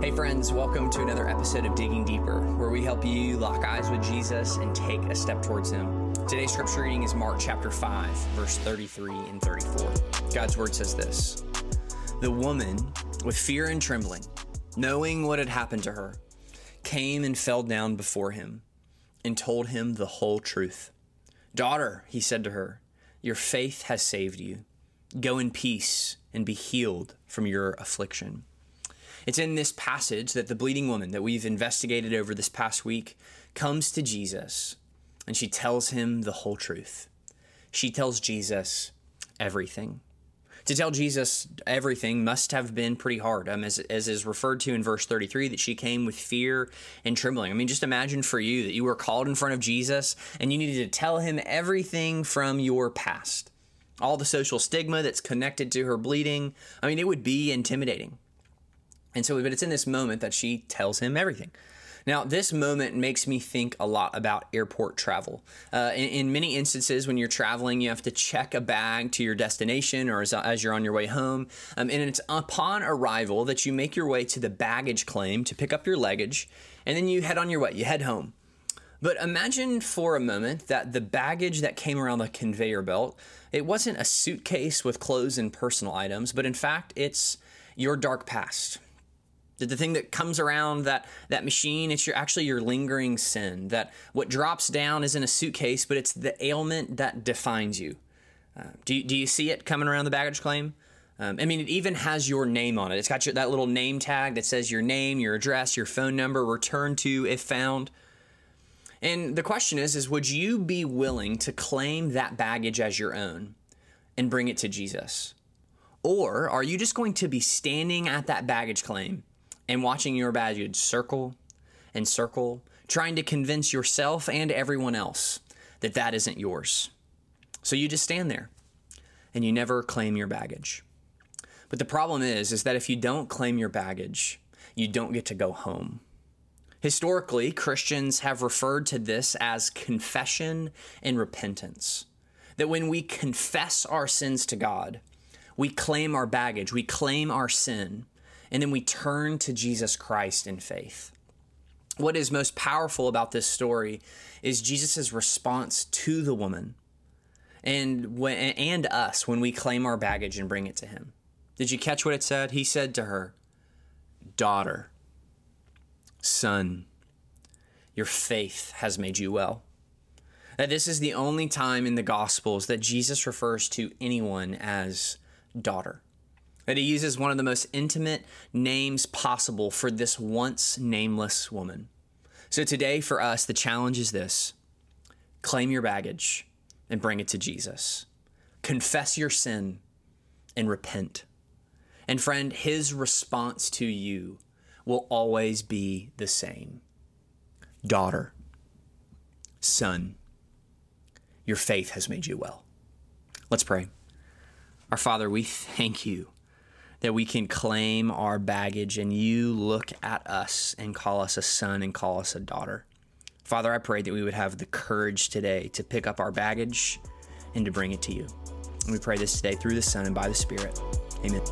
Hey, friends, welcome to another episode of Digging Deeper, where we help you lock eyes with Jesus and take a step towards Him. Today's scripture reading is Mark chapter 5, verse 33 and 34. God's word says this The woman, with fear and trembling, knowing what had happened to her, came and fell down before him and told him the whole truth. Daughter, he said to her, your faith has saved you. Go in peace and be healed from your affliction. It's in this passage that the bleeding woman that we've investigated over this past week comes to Jesus and she tells him the whole truth. She tells Jesus everything. To tell Jesus everything must have been pretty hard, um, as, as is referred to in verse 33, that she came with fear and trembling. I mean, just imagine for you that you were called in front of Jesus and you needed to tell him everything from your past, all the social stigma that's connected to her bleeding. I mean, it would be intimidating. And so, but it's in this moment that she tells him everything. Now, this moment makes me think a lot about airport travel. Uh, in, in, many instances, when you're traveling, you have to check a bag to your destination or as, as you're on your way home. Um, and it's upon arrival that you make your way to the baggage claim to pick up your luggage, and then you head on your way, you head home. But imagine for a moment that the baggage that came around the conveyor belt, it wasn't a suitcase with clothes and personal items, but in fact, it's your dark past the thing that comes around that that machine it's your actually your lingering sin that what drops down is in a suitcase but it's the ailment that defines you uh, do, do you see it coming around the baggage claim um, I mean, it even has your name on it. It's got your, that little name tag that says your name, your address, your phone number, return to if found. And the question is, is would you be willing to claim that baggage as your own and bring it to Jesus? Or are you just going to be standing at that baggage claim and watching your baggage circle and circle, trying to convince yourself and everyone else that that isn't yours. So you just stand there and you never claim your baggage. But the problem is is that if you don't claim your baggage, you don't get to go home. Historically, Christians have referred to this as confession and repentance. That when we confess our sins to God, we claim our baggage, we claim our sin, and then we turn to Jesus Christ in faith. What is most powerful about this story is Jesus' response to the woman and when, and us when we claim our baggage and bring it to him. Did you catch what it said? He said to her, Daughter, son, your faith has made you well. That this is the only time in the Gospels that Jesus refers to anyone as daughter that he uses one of the most intimate names possible for this once nameless woman. So today, for us, the challenge is this claim your baggage and bring it to Jesus. Confess your sin and repent. And friend, his response to you will always be the same Daughter, son, your faith has made you well. Let's pray. Our Father, we thank you that we can claim our baggage and you look at us and call us a son and call us a daughter. Father, I pray that we would have the courage today to pick up our baggage and to bring it to you. And we pray this today through the Son and by the Spirit. Amen.